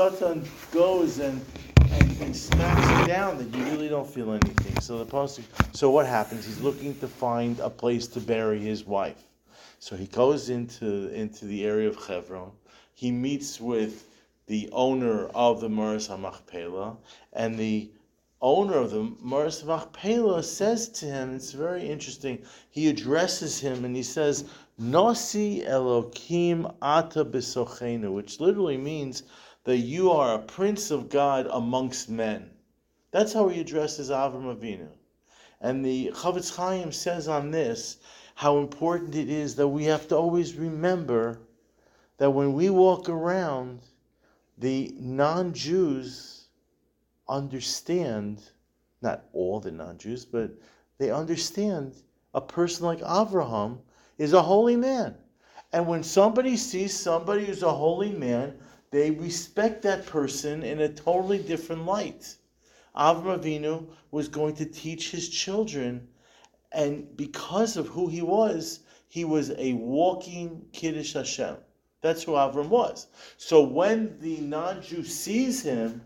Satan goes and, and, and smacks you down that you really don't feel anything. So the pasuk. So what happens? He's looking to find a place to bury his wife. So he goes into into the area of Hebron. He meets with the owner of the Maris Hamachpela, and the owner of the Maris Machpelah says to him, it's very interesting, he addresses him and he says, Nosi Elokim Ata which literally means that you are a prince of God amongst men. That's how he addresses Avram Avinu. And the Chofetz Chaim says on this how important it is that we have to always remember that when we walk around, the non Jews understand, not all the non Jews, but they understand a person like Avraham is a holy man. And when somebody sees somebody who's a holy man, they respect that person in a totally different light. Avram Avinu was going to teach his children, and because of who he was, he was a walking Kiddush Hashem. That's who Avram was. So when the non-Jew sees him,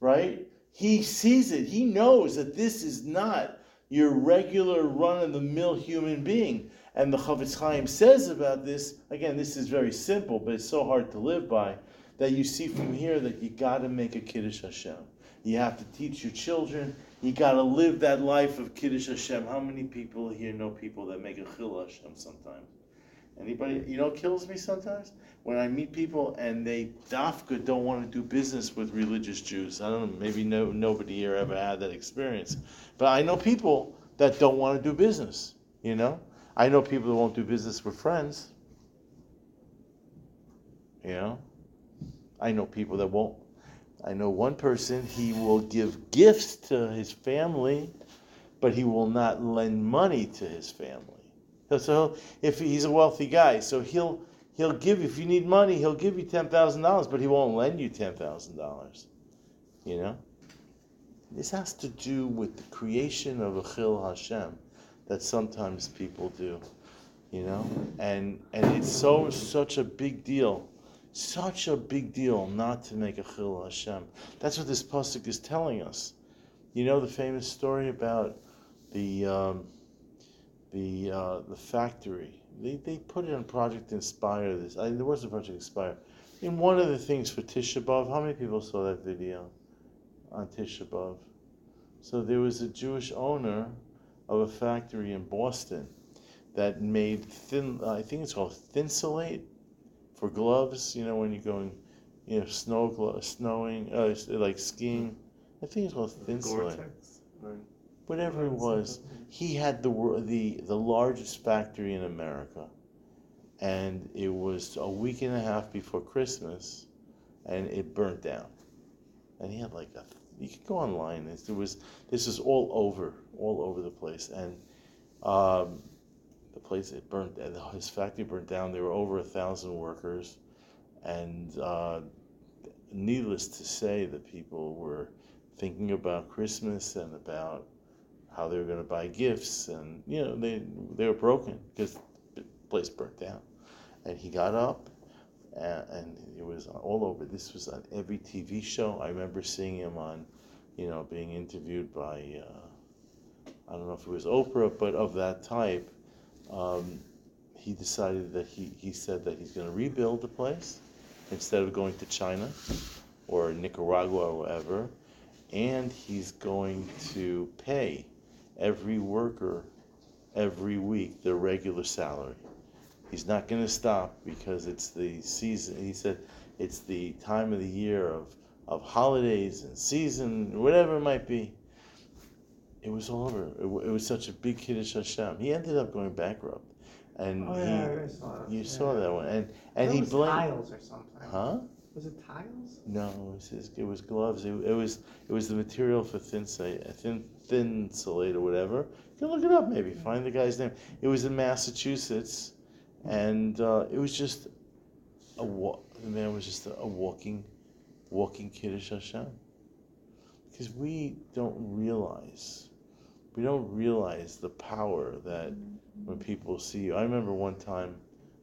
right? He sees it. He knows that this is not your regular run of the mill human being. And the Chofetz Chaim says about this, again, this is very simple, but it's so hard to live by, that you see from here that you got to make a Kiddush Hashem. You have to teach your children. You got to live that life of Kiddush Hashem. How many people here know people that make a Chil Hashem sometimes? Anybody, you know, kills me sometimes when I meet people and they dafka don't want to do business with religious Jews. I don't know, maybe no nobody here ever had that experience, but I know people that don't want to do business. You know, I know people that won't do business with friends. You know, I know people that won't. I know one person, he will give gifts to his family, but he will not lend money to his family. So if he's a wealthy guy, so he'll he'll give if you need money, he'll give you ten thousand dollars, but he won't lend you ten thousand dollars. You know, this has to do with the creation of a chil Hashem that sometimes people do. You know, and and it's so such a big deal, such a big deal not to make a chil Hashem. That's what this pasuk is telling us. You know the famous story about the. Um, the uh, the factory. They, they put it on Project Inspire. This I, there was a Project Inspire. In one of the things for Tisha B'av, how many people saw that video on Tisha B'av? So there was a Jewish owner of a factory in Boston that made thin. I think it's called Thinsulate for gloves. You know when you're going, you know, snow gloves, snowing, uh, like skiing. I think it's called thin Thinsulate whatever it was, he had the the the largest factory in America, and it was a week and a half before Christmas, and it burnt down, and he had like a you could go online. It was this is all over all over the place, and um, the place it burnt his factory burnt down. There were over a thousand workers, and uh, needless to say, the people were thinking about Christmas and about how they were going to buy gifts, and you know they they were broken because the place burnt down. And he got up, and, and it was all over. This was on every TV show. I remember seeing him on, you know, being interviewed by, uh, I don't know if it was Oprah, but of that type. Um, he decided that he, he said that he's going to rebuild the place instead of going to China or Nicaragua or whatever, and he's going to pay every worker every week their regular salary. He's not going to stop because it's the season. He said it's the time of the year of, of holidays and season, whatever it might be. It was all over. It, it was such a big Kiddush Hashem. He ended up going bankrupt. And oh, he, yeah, saw you yeah. saw that one. And, and he blamed. tiles or something. Huh? Was it tiles? No, it was, his, it was gloves. It, it was it was the material for thin thin Thinsulate or whatever. You can look it up maybe. Find the guy's name. It was in Massachusetts, and uh, it was just a wa- the man was just a, a walking, walking Kiddush Hashem. Because we don't realize, we don't realize the power that when people see you. I remember one time,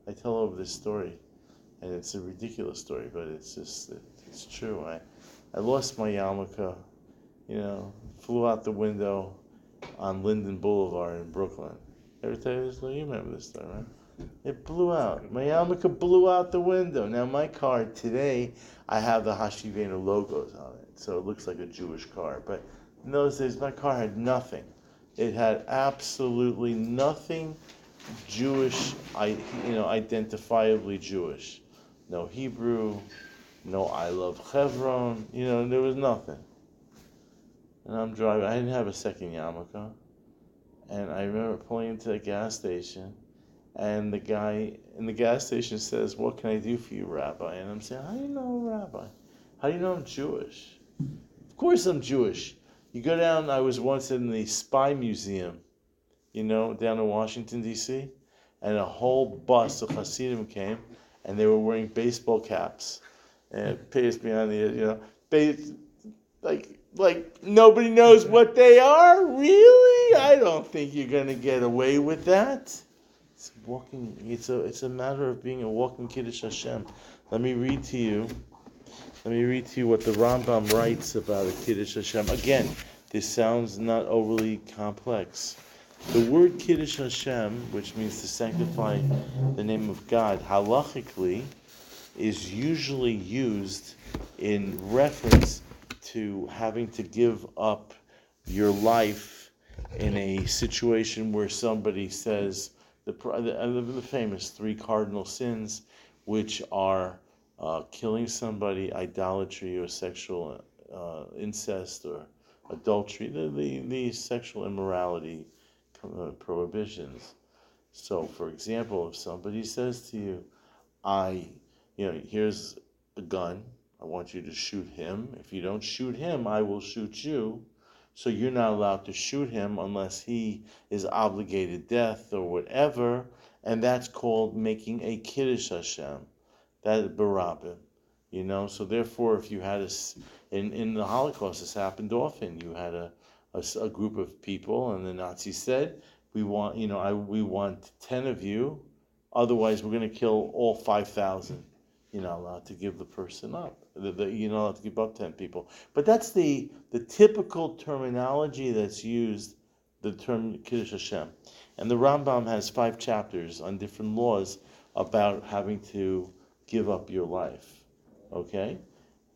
I tell over this story and it's a ridiculous story, but it's just It's true. I, I lost my yarmulke, you know, flew out the window on Linden Boulevard in Brooklyn. Every time you this? You remember this story, right? It blew out. My yarmulke blew out the window. Now my car today, I have the Hashivenu logos on it, so it looks like a Jewish car. But in those days, my car had nothing. It had absolutely nothing Jewish, I you know, identifiably Jewish. No Hebrew, no I love Chevron. You know, there was nothing. And I'm driving. I didn't have a second yarmulke, and I remember pulling into the gas station and the guy in the gas station says, What can I do for you, Rabbi? And I'm saying, How do you know Rabbi? How do you know I'm Jewish? Of course I'm Jewish. You go down, I was once in the Spy Museum, you know, down in Washington, D.C., and a whole bus of Hasidim came, and they were wearing baseball caps. And it pays me on the, you know, they, like, like nobody knows what they are? Really? I don't think you're going to get away with that. It's walking. It's a. It's a matter of being a walking kiddush Hashem. Let me read to you. Let me read to you what the Rambam writes about a kiddush Hashem. Again, this sounds not overly complex. The word kiddush Hashem, which means to sanctify the name of God, halachically, is usually used in reference to having to give up your life in a situation where somebody says the, the, the famous three cardinal sins, which are uh, killing somebody, idolatry, or sexual uh, incest, or adultery, the, the, the sexual immorality uh, prohibitions. So, for example, if somebody says to you, I, you know, here's a gun, I want you to shoot him. If you don't shoot him, I will shoot you. So you're not allowed to shoot him unless he is obligated death or whatever, and that's called making a kiddush Hashem. That is barabim, you know. So therefore, if you had a in in the Holocaust, this happened often. You had a, a, a group of people, and the Nazis said, "We want, you know, I we want ten of you, otherwise we're going to kill all five thousand you're not allowed to give the person up. The, the, you're not allowed to give up 10 people. But that's the, the typical terminology that's used, the term Kiddush Hashem. And the Rambam has five chapters on different laws about having to give up your life. Okay?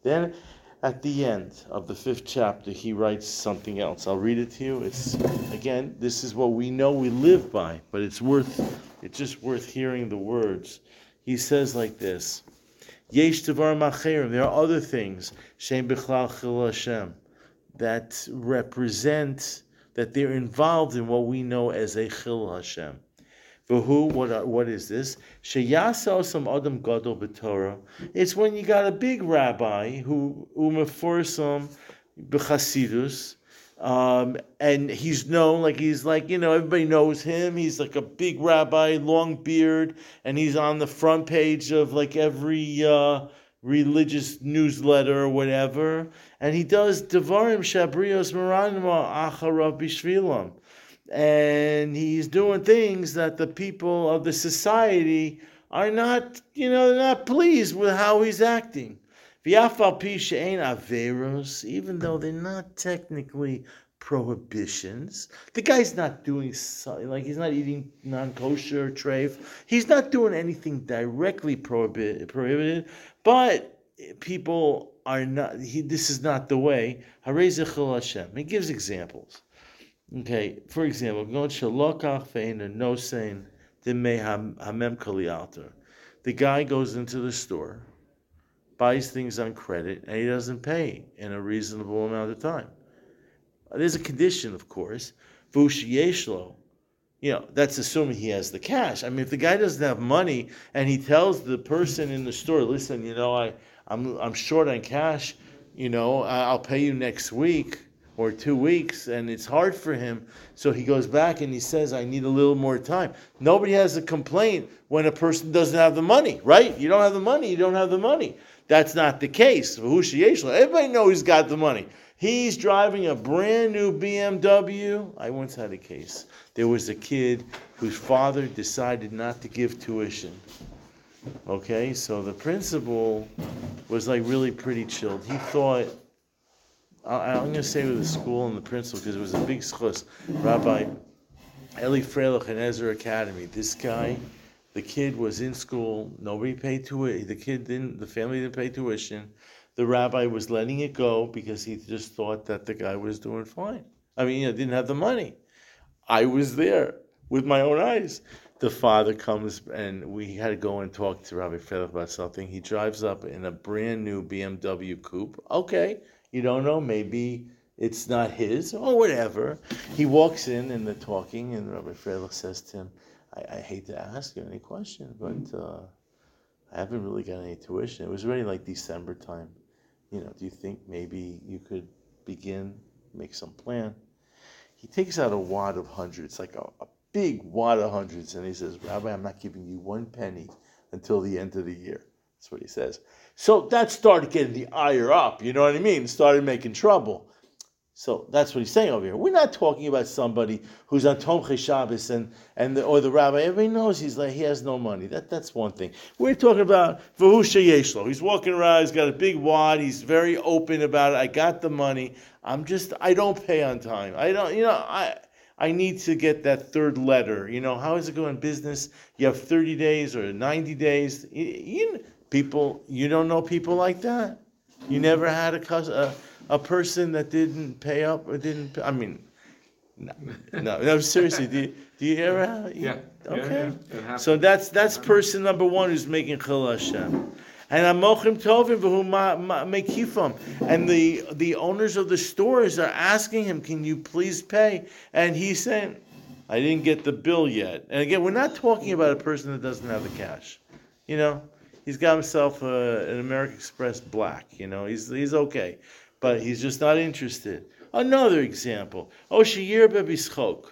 Then at the end of the fifth chapter, he writes something else. I'll read it to you. It's again, this is what we know we live by, but it's worth it's just worth hearing the words. He says like this. Yesh Devar Macherim. There are other things, Shem Bichlal Chil Hashem, that represent, that they're involved in what we know as a Chil Hashem. For who? What? What is this? Sheyasal some adam gadol b'Torah. It's when you got a big rabbi who umeforsam b'chasidus, um, and he's known like he's like you know everybody knows him. He's like a big rabbi, long beard, and he's on the front page of like every uh, religious newsletter or whatever. And he does devarim shabrios maranima acharav bishvilam, and he's doing things that the people of the society are not you know they're not pleased with how he's acting even though they're not technically prohibitions. The guy's not doing like he's not eating non-kosher treif. He's not doing anything directly prohibited, prohibited but people are not. He, this is not the way. He gives examples. Okay, for example, God shalokach fein and no saying the guy goes into the store buys things on credit and he doesn't pay in a reasonable amount of time. There's a condition, of course. Vushiyeshlo, you know, that's assuming he has the cash. I mean, if the guy doesn't have money and he tells the person in the store, listen, you know, I, I'm, I'm short on cash, you know, I'll pay you next week or two weeks, and it's hard for him. So he goes back and he says, I need a little more time. Nobody has a complaint when a person doesn't have the money, right? You don't have the money, you don't have the money. That's not the case. Everybody knows he's got the money. He's driving a brand new BMW. I once had a case. There was a kid whose father decided not to give tuition. Okay, so the principal was like really pretty chilled. He thought, I'm going to say with the school and the principal because it was a big schus. Rabbi Eli Freilich and Ezra Academy. This guy, the kid was in school. Nobody paid tuition. The kid didn't. The family didn't pay tuition. The rabbi was letting it go because he just thought that the guy was doing fine. I mean, you know, didn't have the money. I was there with my own eyes. The father comes and we had to go and talk to Rabbi Freilich about something. He drives up in a brand new BMW coupe. Okay, you don't know, maybe it's not his or whatever. He walks in and they're talking, and Rabbi Freilich says to him, I, I hate to ask you any question, but uh, I haven't really got any tuition. It was already like December time. You know, do you think maybe you could begin, make some plan? He takes out a wad of hundreds, like a, a big wad of hundreds, and he says, Rabbi, I'm not giving you one penny until the end of the year. That's what he says. So that started getting the ire up, you know what I mean? Started making trouble. So that's what he's saying over here. We're not talking about somebody who's on Tomchei Shabbos and, and the, or the rabbi. Everybody knows he's like he has no money. That that's one thing. We're talking about Vahusha Yeshlo. He's walking around. He's got a big wad. He's very open about it. I got the money. I'm just I don't pay on time. I don't. You know I. I need to get that third letter. You know, how is it going business? You have 30 days or 90 days. You, you, people, you don't know people like that. You mm-hmm. never had a, a a person that didn't pay up or didn't. Pay, I mean, no, no, no seriously. Do you, do you ever have? Yeah. Okay. Yeah, yeah, so that's that's person number one who's making chil Hashem. And amochim tovim v'hu mekifam. And the the owners of the stores are asking him, "Can you please pay?" And he's saying, "I didn't get the bill yet." And again, we're not talking about a person that doesn't have the cash. You know, he's got himself uh, an American Express black. You know, he's he's okay but he's just not interested. Another example, Oshiyir Bebischok,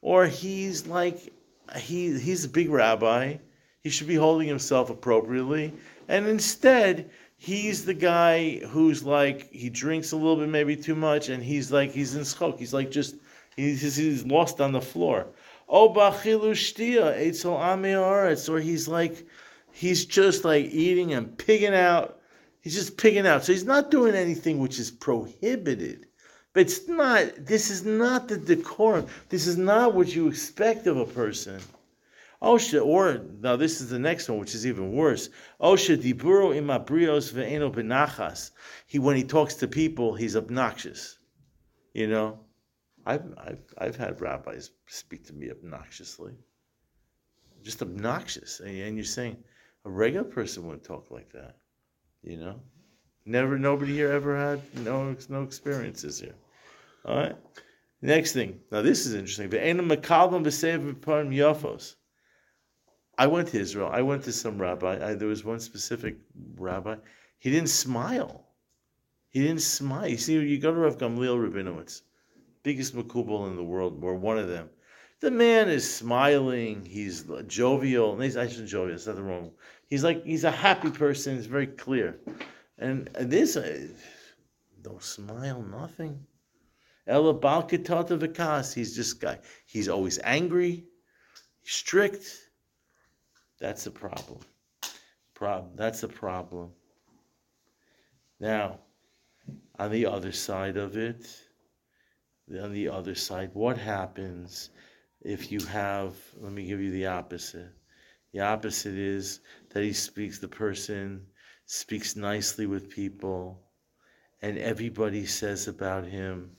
or he's like he he's a big rabbi. He should be holding himself appropriately, and instead he's the guy who's like he drinks a little bit, maybe too much, and he's like he's in schok. He's like just he's he's lost on the floor. Oh bachilu shtia etzel amearetz, or he's like he's just like eating and pigging out He's just picking out. So he's not doing anything which is prohibited. But it's not, this is not the decorum. This is not what you expect of a person. Osha, or now this is the next one, which is even worse. Osha diburo imabrios ve'eno benachas. He when he talks to people, he's obnoxious. You know, I've I've I've had rabbis speak to me obnoxiously, just obnoxious, and you're saying a regular person wouldn't talk like that. You know, never nobody here ever had no no experiences here. All right. Next thing. Now this is interesting. I went to Israel. I went to some rabbi. I, there was one specific rabbi. He didn't smile. He didn't smile. You see, you go to Rav Gamliel Rabinowitz, biggest makubal in the world, or one of them. The man is smiling. He's jovial. He's actually jovial. That's nothing wrong. He's like he's a happy person. It's very clear. And this, uh, no smile, nothing. Ella Balkatata Vikas. He's just guy. He's always angry, strict. That's the problem. Problem. That's the problem. Now, on the other side of it, on the other side, what happens if you have, let me give you the opposite. The opposite is that he speaks, the person speaks nicely with people, and everybody says about him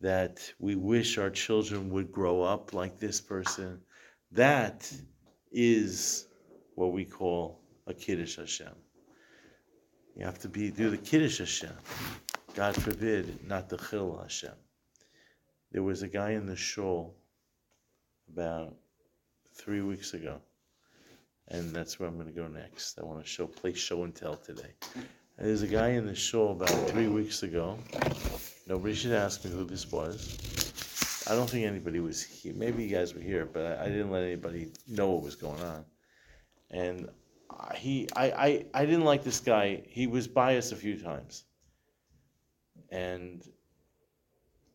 that we wish our children would grow up like this person. That is what we call a Kiddush Hashem. You have to be do the Kiddush Hashem. God forbid, not the Chil Hashem. There was a guy in the shul about three weeks ago. And that's where I'm going to go next. I want to show play show and tell today. And there's a guy in the show about three weeks ago. Nobody should ask me who this was. I don't think anybody was here. Maybe you guys were here, but I, I didn't let anybody know what was going on. And he, I, I, I didn't like this guy. He was biased a few times, and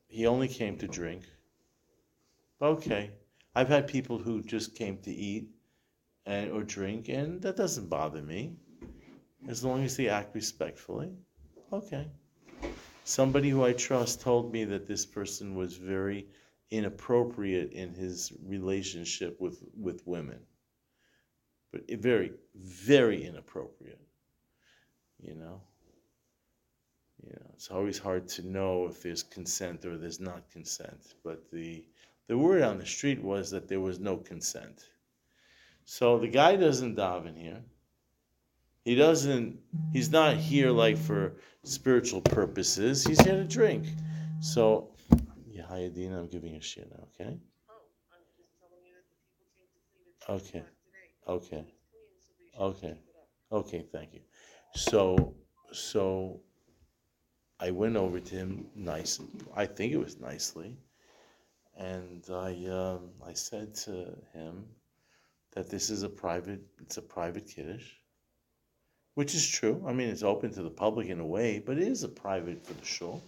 he only came to drink. Okay, I've had people who just came to eat, and or drink, and that doesn't bother me, as long as they act respectfully. Okay. Somebody who I trust told me that this person was very inappropriate in his relationship with with women, but very very inappropriate. You know. You know, it's always hard to know if there's consent or there's not consent, but the the word on the street was that there was no consent. So the guy doesn't daven here. He doesn't. He's not here like for spiritual purposes. He's here to drink. So, yeah, Hayadina, I'm giving a shit now. Okay. Okay. Okay. Okay. Okay. Thank you. So, so I went over to him nice. I think it was nicely, and I um, I said to him that this is a private. It's a private kiddush, which is true. I mean, it's open to the public in a way, but it is a private for the shul,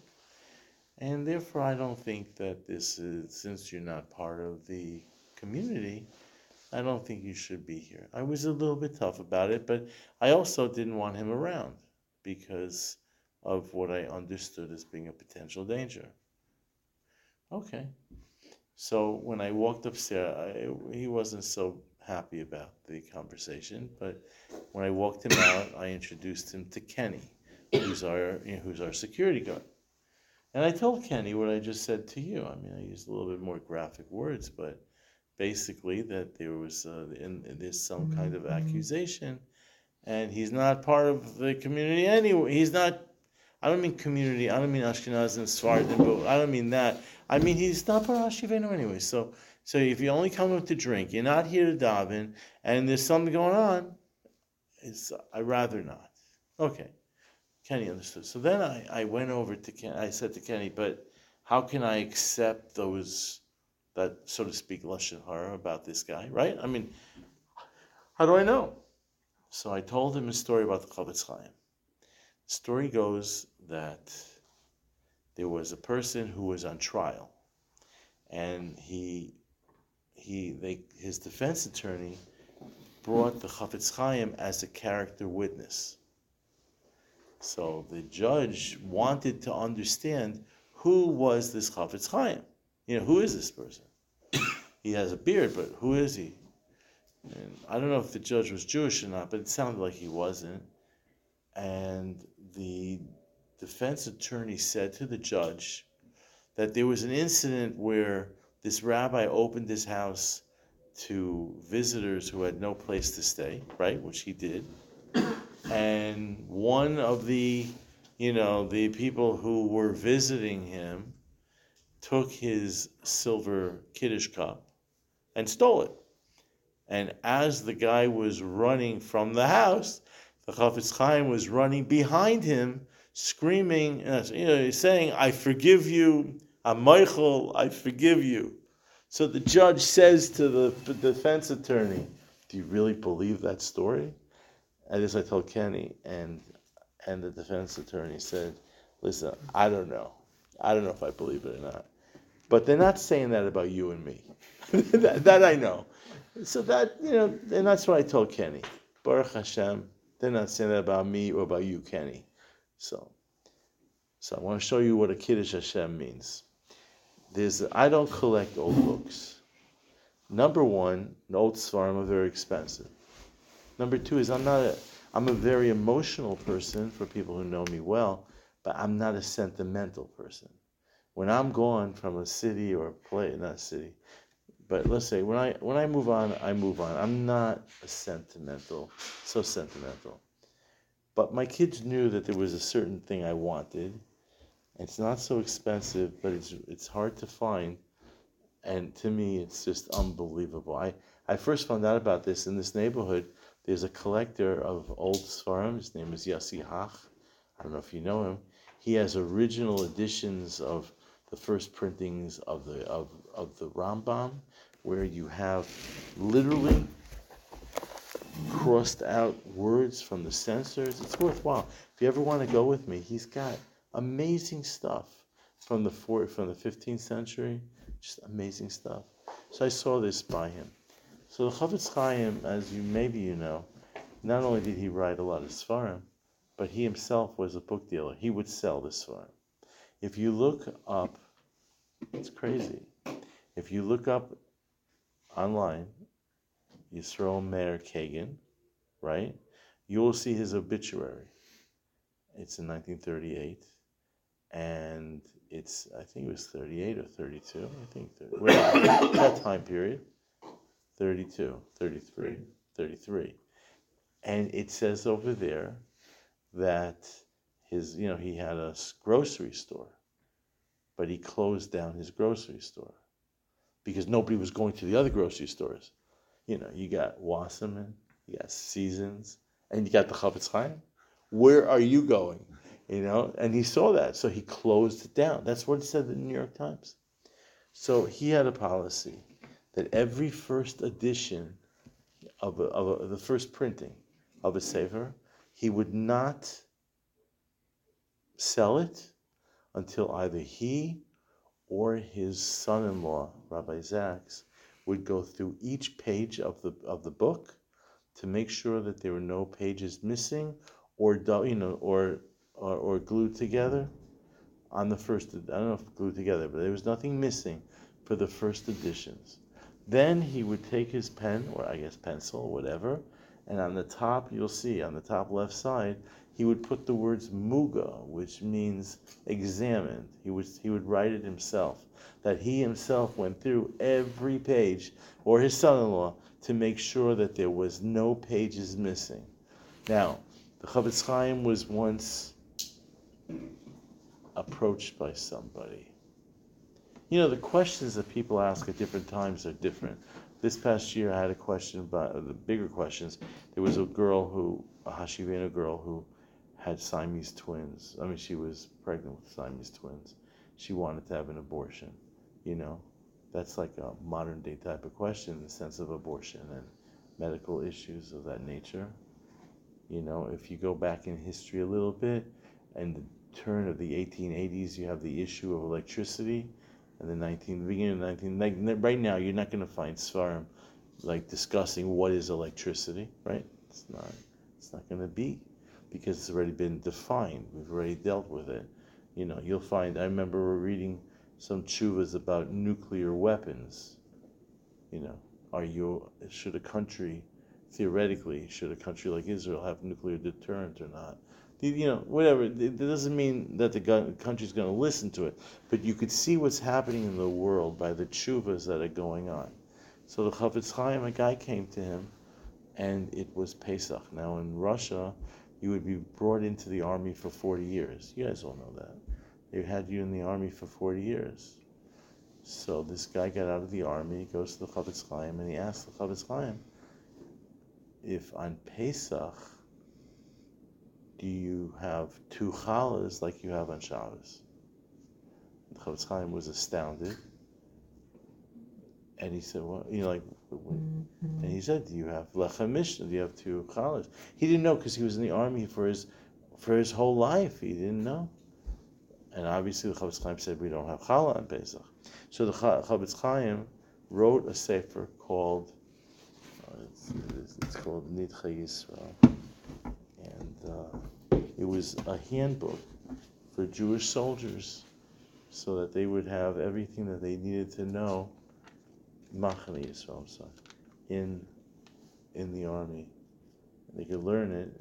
and therefore I don't think that this is since you're not part of the community. I don't think you should be here. I was a little bit tough about it, but I also didn't want him around because of what I understood as being a potential danger. Okay. So when I walked upstairs, I, he wasn't so happy about the conversation, but when I walked him out, I introduced him to Kenny, who's our you know, who's our security guard. And I told Kenny what I just said to you. I mean, I used a little bit more graphic words, but basically that there was uh, in, there's some kind of accusation, and he's not part of the community anyway. He's not I don't mean community. I don't mean Ashkenazim, and Sephardim, but I don't mean that. I mean he's not Ashivenu anyway. So, so if you only come up to drink, you're not here to daven, and there's something going on, it's I rather not. Okay, Kenny understood. So then I, I went over to. I said to Kenny, but how can I accept those that so to speak lashon hara about this guy? Right? I mean, how do I know? So I told him a story about the Chofetz Chaim. The story goes that there was a person who was on trial, and he he they his defense attorney brought the Chafetz Chaim as a character witness. So the judge wanted to understand who was this Chafetz Chaim. You know, who is this person? he has a beard, but who is he? And I don't know if the judge was Jewish or not, but it sounded like he wasn't. And the defense attorney said to the judge that there was an incident where this rabbi opened his house to visitors who had no place to stay, right? Which he did. And one of the, you know, the people who were visiting him took his silver Kiddush cup and stole it. And as the guy was running from the house, the Chafetz Chaim was running behind him screaming, uh, you know, saying, I forgive you, I'm mochel, I forgive you. So the judge says to the, defense attorney, Do you really believe that story? And this I told Kenny, and and the defense attorney said, Listen, I don't know. I don't know if I believe it or not. But they're not saying that about you and me. that, that, I know. So that, you know, and that's what I told Kenny. Baruch Hashem, they're not saying that about me or about you, Kenny. So, so I want to show you what a Kiddush Hashem means. There's, I don't collect old books. Number one, old Svarim are very expensive. Number two is I'm not a, I'm a very emotional person for people who know me well, but I'm not a sentimental person. When I'm gone from a city or a place, not a city, but let's say when I when I move on, I move on. I'm not a sentimental, so sentimental. But my kids knew that there was a certain thing I wanted. It's not so expensive, but it's it's hard to find. And to me, it's just unbelievable. I, I first found out about this in this neighborhood. There's a collector of old Svarim. His name is Yossi Hach. I don't know if you know him. He has original editions of the first printings of the of, of the Rambam, where you have literally crossed out words from the censors. It's worthwhile. If you ever want to go with me, he's got amazing stuff from the fourth, from the 15th century. Just amazing stuff. So I saw this by him. So the Chofetz Chaim, as you maybe you know, not only did he write a lot of Sfarim, but he himself was a book dealer. He would sell the Sfarim. If you look up, it's crazy. If you look up online, Yisrael Meir Kagan, right? You will see his obituary. It's in 1938, and it's I think it was 38 or 32. I think 30, well, that time period, 32, 33, 33, and it says over there that his you know he had a grocery store, but he closed down his grocery store because nobody was going to the other grocery stores. You know, you got Wasserman, you got Seasons, and you got the Chofetz Chaim. Where are you going? You know, and he saw that, so he closed it down. That's what it said in the New York Times. So he had a policy that every first edition of, a, of a, the first printing of a sefer, he would not sell it until either he or his son-in-law, Rabbi Zaks, would go through each page of the of the book to make sure that there were no pages missing or you know or or, or glued together on the first I don't know if glued together, but there was nothing missing for the first editions. Then he would take his pen or I guess pencil whatever, and on the top you'll see on the top left side he would put the words muga, which means examined. He would he would write it himself. That he himself went through every page, or his son-in-law, to make sure that there was no pages missing. Now, the Chofetz Chaim was once approached by somebody. You know, the questions that people ask at different times are different. This past year, I had a question about the bigger questions. There was a girl who, a Hashivenu girl who had Siamese twins. I mean, she was pregnant with Siamese twins. She wanted to have an abortion. You know, that's like a modern day type of question in the sense of abortion and medical issues of that nature. You know, if you go back in history a little bit, and the turn of the 1880s, you have the issue of electricity, and the 19 beginning of 19 like right now, you're not going to find Svarim like discussing what is electricity, right? It's not. It's not going to be because it's already been defined. We've already dealt with it. You know, you'll find. I remember reading some chuvas about nuclear weapons. You know, are you should a country theoretically should a country like Israel have nuclear deterrent or not? You know, whatever. It doesn't mean that the country's going to listen to it, but you could see what's happening in the world by the chuvas that are going on. So the Chofetz Chaim, a guy came to him, and it was Pesach. Now in Russia, you would be brought into the army for 40 years. You guys all know that. They had you in the army for 40 years. So this guy got out of the army, he goes to the Chofetz Chaim, and he asks the Chofetz Chaim if on Pesach do you have two challahs like you have on Shabbos? The Chofetz Chaim was astounded. And he said, well, you know, like, and he said, do you have lechem? Do you have two challahs? He didn't know because he was in the army for his, for his whole life. He didn't know. And obviously the Chofetz Chaim said we don't have challah on Pesach. So the Chofetz Chaim wrote a sefer called, uh, it's, it's, called Nidche Yisrael. And uh, it was a handbook for Jewish soldiers so that they would have everything that they needed to know Machane Yisrael, in in the army. They could learn it.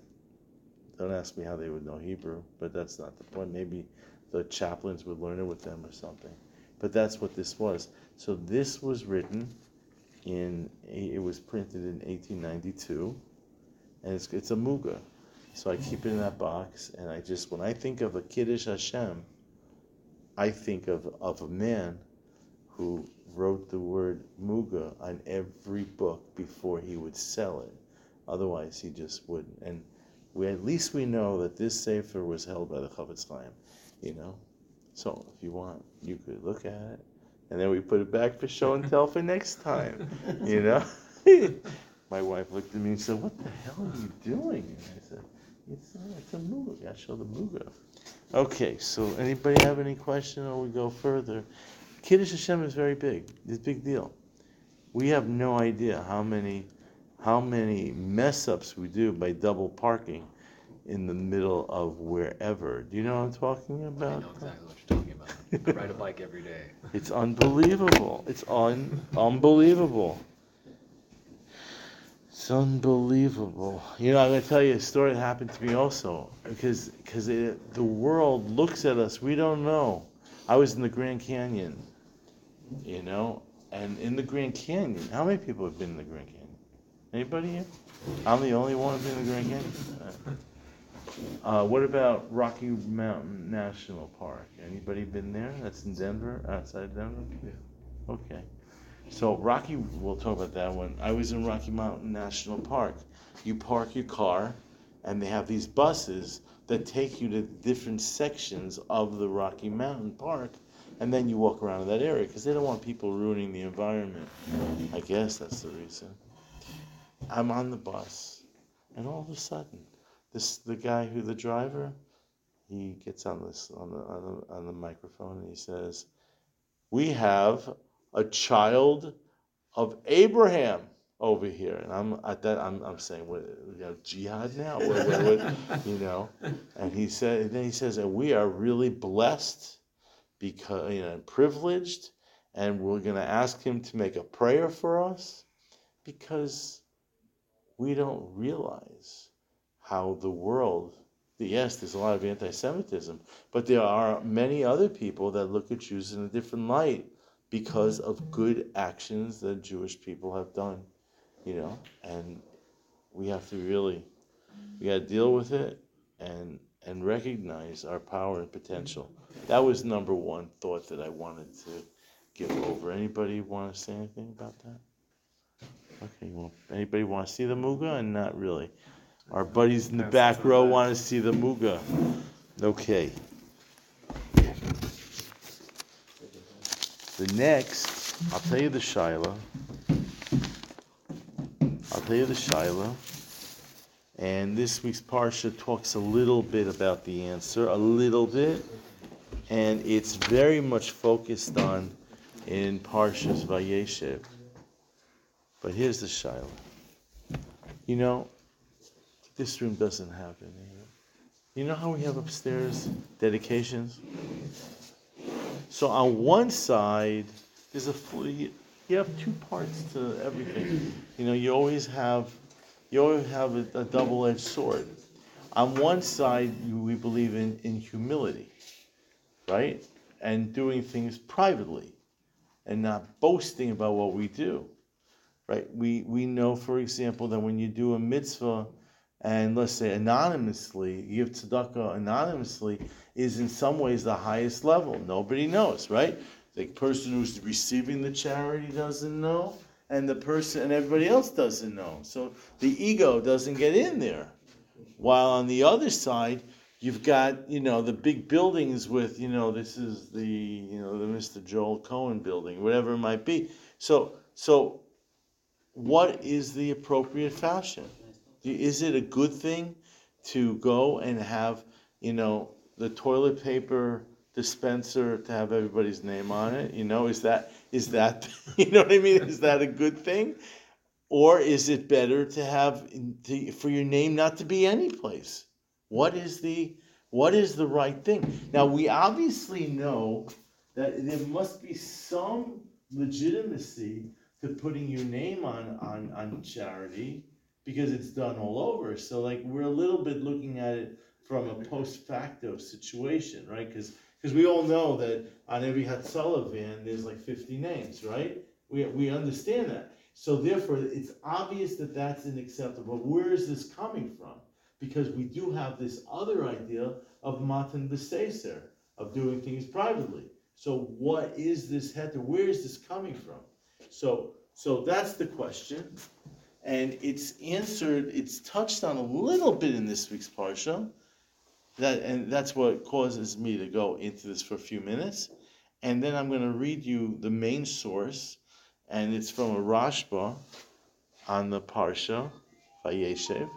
Don't ask me how they would know Hebrew, but that's not the point. Maybe the chaplains would learn it with them or something. But that's what this was. So this was written in it was printed in 1892, and it's it's a muga. So I keep it in that box, and I just when I think of a kiddush Hashem, I think of of a man who wrote the word muga on every book before he would sell it. Otherwise, he just wouldn't. And we at least we know that this sefer was held by the Chofetz Chaim, you know. So if you want, you could look at it, and then we put it back for show and tell for next time, you know. My wife looked at me and said, "What the hell are you doing?" And I said, "It's, uh, it's a muga. I show the muga." Okay, so anybody have any question, or we go further? Kiddush Hashem is very big. It's a big deal. We have no idea how many how many mess ups we do by double parking in the middle of wherever. Do you know what I'm talking about? I know exactly what you're talking about. I ride a bike every day. It's unbelievable. It's un- unbelievable. It's unbelievable. You know, I'm gonna tell you a story that happened to me also, because because the world looks at us. We don't know. I was in the Grand Canyon, you know, and in the Grand Canyon, how many people have been in the Grand Canyon? Anybody here? I'm the only one who's been in the Grand Canyon. Uh, what about Rocky Mountain National Park? Anybody been there? That's in Denver, outside of Denver? Yeah. Okay. So Rocky, we'll talk about that one. I was in Rocky Mountain National Park. You park your car, and they have these buses that take you to different sections of the Rocky Mountain Park, and then you walk around in that area because they don't want people ruining the environment. I guess that's the reason. I'm on the bus, and all of a sudden, this the guy who the driver, he gets on this on the on the, on the microphone and he says, "We have a child of Abraham over here," and I'm at that I'm I'm saying, "What you know, jihad now? What, what, what, you know?" And he said, and then he says, "And we are really blessed because you know privileged." And we're going to ask him to make a prayer for us because we don't realize how the world yes there's a lot of anti-semitism but there are many other people that look at jews in a different light because of good actions that jewish people have done you know and we have to really we got to deal with it and and recognize our power and potential that was number one thought that i wanted to give over anybody want to say anything about that Okay, well, anybody want to see the Muga? And not really. Our buddies in the back row want to see the Muga. Okay. The next, I'll tell you the Shiloh. I'll tell you the Shiloh. And this week's Parsha talks a little bit about the answer, a little bit. And it's very much focused on in Parshas Vayeshev. But here's the Shiloh. You know, this room doesn't have any. You know how we have upstairs dedications? So on one side, there's a you have two parts to everything. You know, you always have you always have a, a double-edged sword. On one side, we believe in, in humility, right? And doing things privately and not boasting about what we do right? We we know, for example, that when you do a mitzvah, and let's say anonymously, you give tzedakah anonymously, is in some ways the highest level. Nobody knows, right? The person who's receiving the charity doesn't know, and the person and everybody else doesn't know. So the ego doesn't get in there. While on the other side, you've got you know the big buildings with you know this is the you know the Mr. Joel Cohen building, whatever it might be. So so what is the appropriate fashion? Is it a good thing to go and have, you know, the toilet paper dispenser to have everybody's name on it? You know, is that is that you know what I mean? Is that a good thing? Or is it better to have to, for your name not to be any place? What is the what is the right thing? Now we obviously know that there must be some legitimacy to putting your name on, on, on charity because it's done all over. So like we're a little bit looking at it from a post facto situation, right? Because because we all know that on every Hatzalah van there's like 50 names, right? We, we understand that. So therefore, it's obvious that that's unacceptable. Where is this coming from? Because we do have this other idea of matan b'seser, of doing things privately. So what is this heter? Where is this coming from? So, so that's the question, and it's answered. It's touched on a little bit in this week's parsha. That and that's what causes me to go into this for a few minutes, and then I'm going to read you the main source, and it's from a Rashba on the parsha, Vayeshev.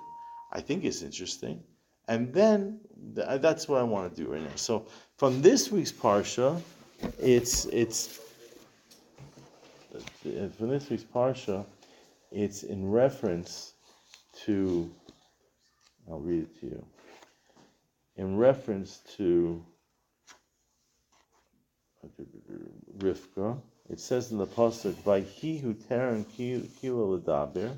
I think it's interesting, and then that's what I want to do right now. So from this week's parsha, it's it's uh, for this week's parsha, it's in reference to. I'll read it to you. In reference to Rivka, it says in the pasuk, "Vayhi hu teran kilo ledaber."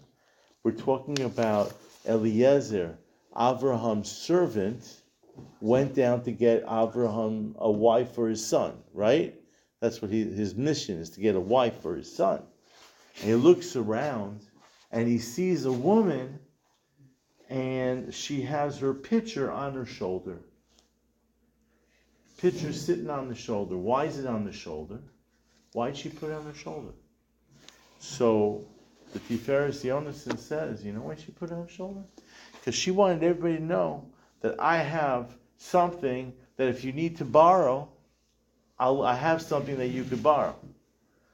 We're talking about Eliezer, Abraham's servant, went down to get Abraham a wife for his son. Right? That's what he, his mission is to get a wife for his son. And he looks around and he sees a woman and she has her pitcher on her shoulder. Pitcher sitting on the shoulder. Why is it on the shoulder? Why'd she put it on her shoulder? So the Tiferes Yonason says, you know why she put it on her shoulder? Because she wanted everybody to know that I have something that if you need to borrow, I'll, I have something that you could borrow.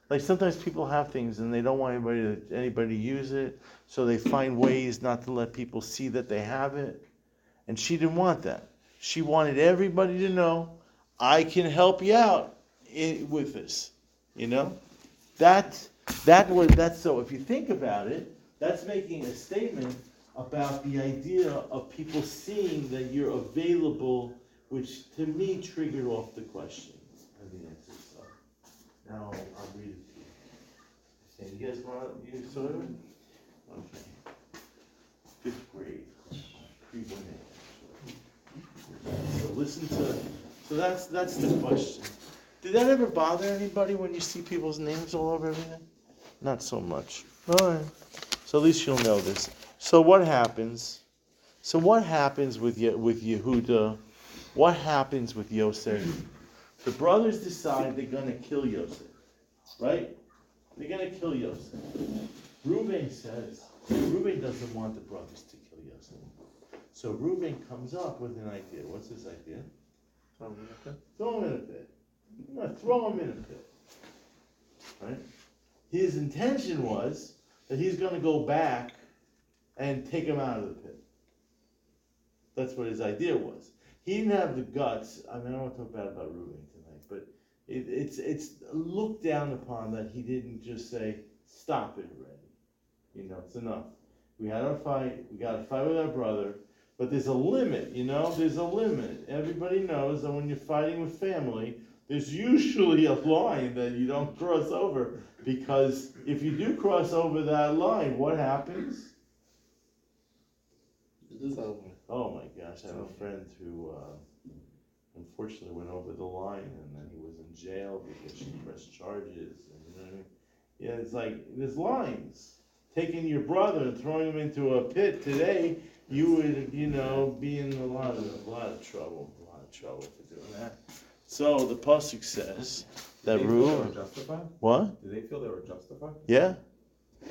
Like sometimes people have things and they don't want anybody to anybody to use it, so they find ways not to let people see that they have it. And she didn't want that. She wanted everybody to know, I can help you out in, with this. You know, that that was that's so. If you think about it, that's making a statement about the idea of people seeing that you're available, which to me triggered off the question of the answer. So now I'll read it to you. And you guys want you saw it? Okay. Fifth grade. Pre one So listen to. So that's that's the question. Did that ever bother anybody when you see people's names all over everything? Not so much. All right. So at least you'll know this. So what happens? So what happens with Ye- with Yehuda? What happens with Yosef? The brothers decide they're going to kill Yosef, right? They're going to kill Yosef. Reuben says Reuben doesn't want the brothers to kill Yosef. So Reuben comes up with an idea. What's his idea? Throw him in a pit. I'm gonna throw him in a pit. Right? His intention was that he's gonna go back and take him out of the pit. That's what his idea was. He didn't have the guts. I mean, I don't want to talk bad about Reuben it, it's it's looked down upon that he didn't just say, "Stop it already." You know, it's enough. We had our fight. We got to fight with our brother. But there's a limit, you know, there's a limit. Everybody knows that when you're fighting with family, there's usually a line that you don't cross over because if you do cross over that line, what happens? It is over. Oh my gosh, I have a friend who uh, unfortunately went over the line and then he was in jail because she pressed charges. And, you know what I mean? Yeah, it's like there's lines. Taking your brother and throwing him into a pit today, you would, you know, be in a lot of a lot of trouble, a lot of trouble for doing that. So the pasuk says that Did they feel they Reuben. were justified? What? Did they feel they were justified? Yeah.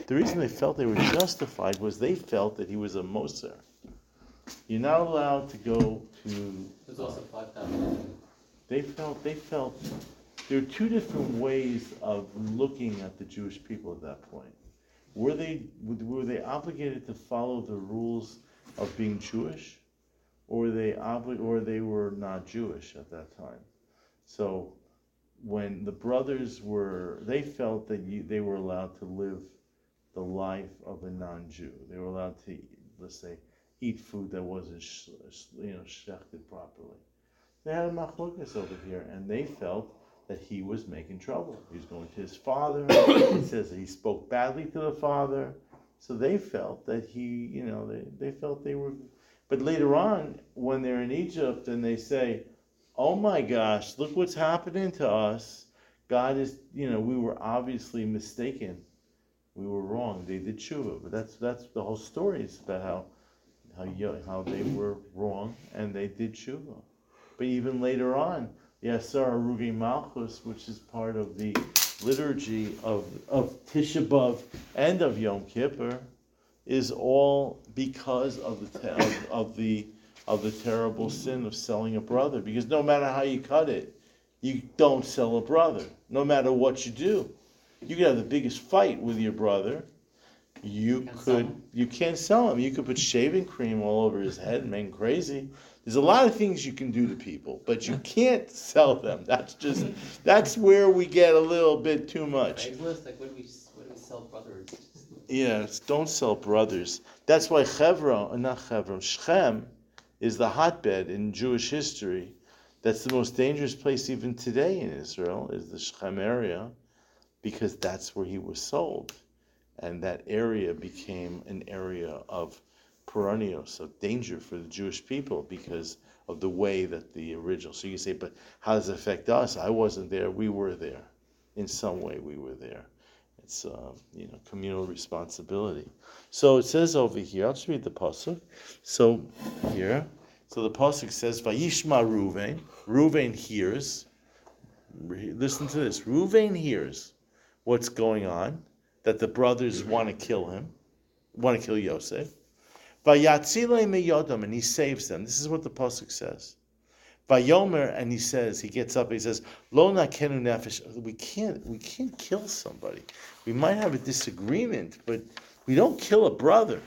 The reason they felt they were justified was they felt that he was a Moser. You're not allowed to go to. There's also five thousand. They felt they felt there are two different ways of looking at the Jewish people at that point. Were they were they obligated to follow the rules of being Jewish, or they obli- or they were not Jewish at that time? So when the brothers were, they felt that you, they were allowed to live the life of a non-Jew. They were allowed to, let's say, eat food that wasn't, you know, shechted properly. They had a machlokas over here, and they felt that he was making trouble. He was going to his father. he says he spoke badly to the father. So they felt that he, you know, they, they felt they were. But later on, when they're in Egypt and they say, oh my gosh, look what's happening to us. God is, you know, we were obviously mistaken. We were wrong. They did tshuva, but that's that's the whole story. It's about how how how they were wrong and they did tshuva. But even later on, Asara Harugei Malchus, which is part of the liturgy of of Tisha B'av and of Yom Kippur, is all because of the of, of the of the terrible sin of selling a brother. Because no matter how you cut it, you don't sell a brother. No matter what you do, you can have the biggest fight with your brother, You Can't sell could, you can't sell him. You could put shaving cream all over his head and make him crazy. There's a lot of things you can do to people, but you can't sell them. That's just, that's where we get a little bit too much. Craigslist, like, what do we, what do we sell brothers? Yeah, it's don't sell brothers. That's why Hebron, uh, not Hebron, Shechem is the hotbed in Jewish history. That's the most dangerous place even today in Israel, is the Shechem area, because that's where he was sold. And that area became an area of perennials, of danger for the Jewish people because of the way that the original. So you say, but how does it affect us? I wasn't there, we were there. In some way, we were there. It's uh, you know communal responsibility. So it says over here. I'll just read the pasuk. So here, so the pasuk says, "Vayishma Ruvain." Ruvain hears. Listen to this. Ruvain hears what's going on. That the brothers mm-hmm. want to kill him, want to kill Yosef. Vayatzile miyodam, and he saves them. This is what the pasuk says. Vayomer, and he says, he gets up, he says, Lo nakenu nefesh. We can't, we can't kill somebody. We might have a disagreement, but we don't kill a brother.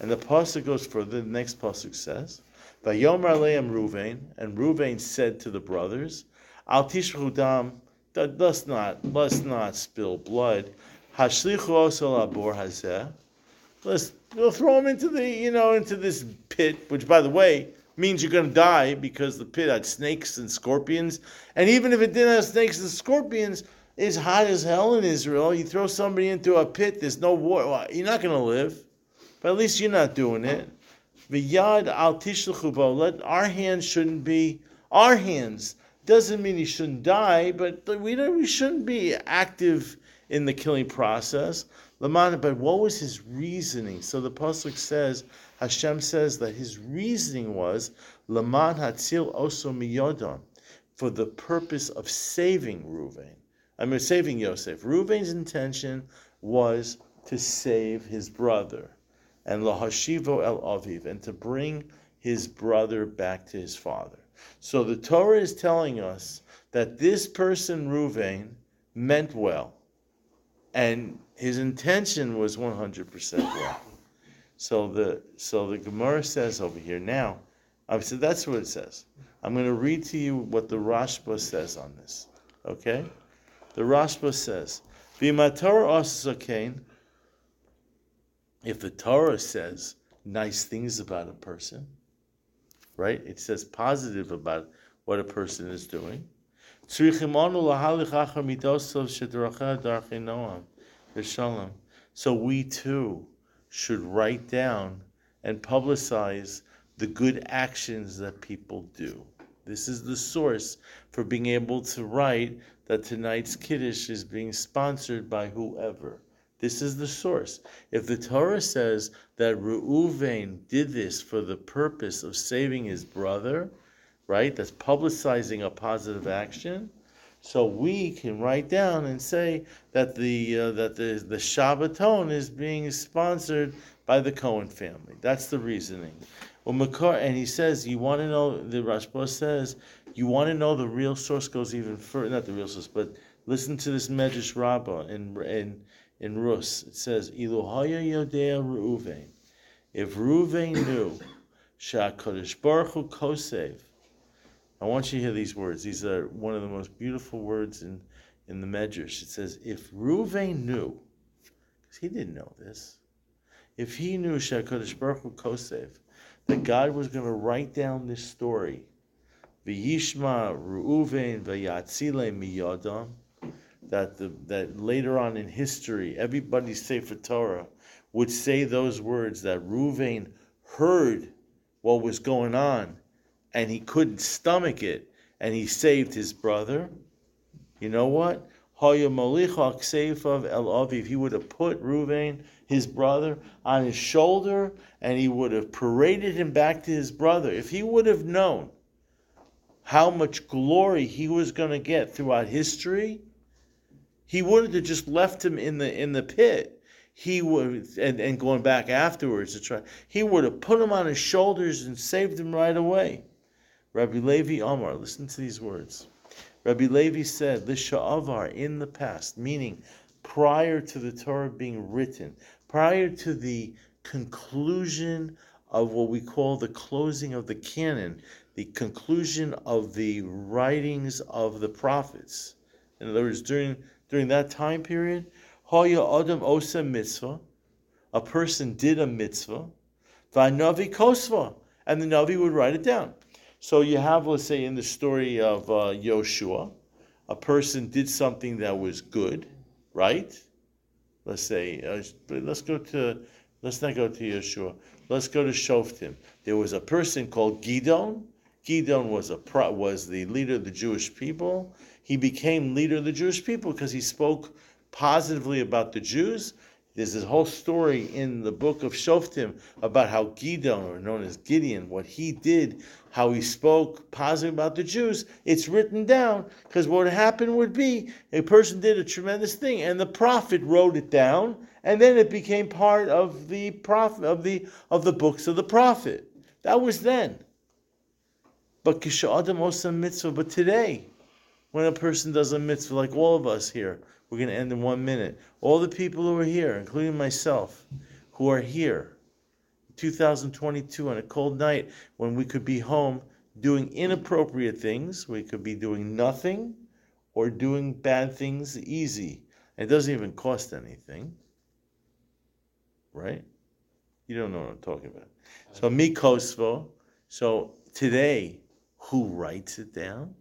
And the pasuk goes further. The next pasuk says, Vayomer aleim Ruvain, and Ruvain said to the brothers, Al tishru dam. that- Let's not, let's not spill blood. Hashlichu osel abor hazeh. Let's we'll throw him into the, you know, into this pit, which, by the way, means you're going to die because the pit had snakes and scorpions. And even if it didn't have snakes and scorpions, it's hot as hell in Israel. You throw somebody into a pit, there's no water. You're not going to live. But at least you're not doing it. V'yad al tishluchu bo. Let our hands shouldn't be our hands. Doesn't mean he shouldn't die, but we don't. We shouldn't be active in the killing process. Laman, but what was his reasoning? So the pasuk says, Hashem says that his reasoning was Laman hatzil oso miyodon, for the purpose of saving Reuven. I mean, saving Yosef. Reuven's intention was to save his brother, and lahashivo el aviv, and to bring his brother back to his father. So the Torah is telling us that this person Reuven meant well, and his intention was 100% well. So the so the Gemara says over here now. I said that's what it says. I'm going to read to you what the Rashba says on this. Okay, the Rashba says. If the Torah says nice things about a person, right? It says positive about what a person is doing. So we too should write down and publicize the good actions that people do. This is the source for being able to write that tonight's Kiddush is being sponsored by whoever. This is the source. If the Torah says that Reuven did this for the purpose of saving his brother, right? That's publicizing a positive action. So we can write down and say that the uh, that the the Shabbaton is being sponsored by the Cohen family. That's the reasoning. Well, Makar, and he says you want to know. The Rashba says you want to know the real source goes even further. Not the real source, but listen to this Medrash Rabbah in in in Rus. It says Iluhaya Yodea Reuven. If Reuven knew Shakadosh Baruch Hu Kosev. I want you to hear these words. These are one of the most beautiful words in, in the Medrash. It says, if Ruvain knew, because he didn't know this, if he knew Shakadosh Baruch Hu Kosev, that God was going to write down this story, V'yishma Reuven v'yatzile miyodam, that the, that later on in history, everybody's Sefer Torah would say those words that Ruvain heard what was going on and he couldn't stomach it, and he saved his brother. You know what? If he would have put Ruvain, his brother, on his shoulder, and he would have paraded him back to his brother. If he would have known how much glory he was going to get throughout history, he wouldn't have just left him in the in the pit. He would and, and going back afterwards to try. He would have put him on his shoulders and saved him right away. Rabbi Levi Omar, listen to these words. Rabbi Levi said, the "Lisha'avar in the past, meaning prior to the Torah being written, prior to the conclusion of what we call the closing of the canon, the conclusion of the writings of the prophets. In other words, during during that time period, Hoya Adam Osa mitzvah, a person did a mitzvah, Vanavi Kosva, and the Navi would write it down. So you have, let's say, in the story of uh, Yoshua, a person did something that was good, right? Let's say, uh, let's go to, let's not go to Yeshua. Let's go to Shoftim. There was a person called Gidon. Gidon was a was the leader of the Jewish people. He became leader of the Jewish people because he spoke positively about the Jews. There's this whole story in the book of Shoftim about how Gidon, or known as Gideon, what he did, how he spoke positive about the Jews. It's written down because what happened would be a person did a tremendous thing, and the prophet wrote it down, and then it became part of the prophet of the of the books of the prophet. That was then. But Kishadam Osa mitzvah. But today, when a person does a mitzvah, like all of us here, we're going to end in one minute. All the people who are here, including myself, who are here, 2022 on a cold night when we could be home doing inappropriate things, we could be doing nothing or doing bad things easy. It doesn't even cost anything. Right? You don't know what I'm talking about. So Mikosvo. So today, who writes it down?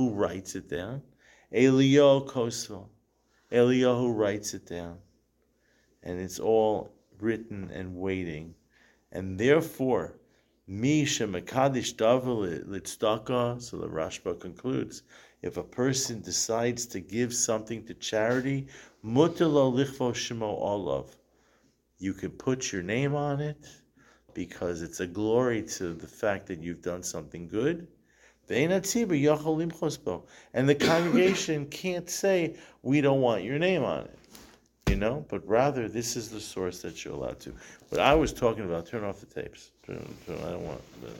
Who writes it down? Eliyahu Kosvo. Eliyahu writes it down. And it's all written and waiting. And therefore, Mi Shemakadish Davel Litzdaka, so the Rashba concludes, if a person decides to give something to charity, Mutalo Lichvo Shemo Olav, you can put your name on it because it's a glory to the fact that you've done something good. And the congregation can't say, we don't want your name on it. You know? But rather, this is the source that you're allowed to. What I was talking about, turn off the tapes. Turn, turn, I don't want the,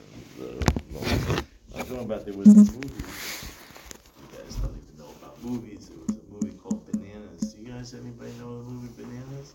the I'm talking about there was a mm-hmm. movie. You guys don't even know about movies. There was a movie called Bananas. Do you guys, anybody know the movie Bananas?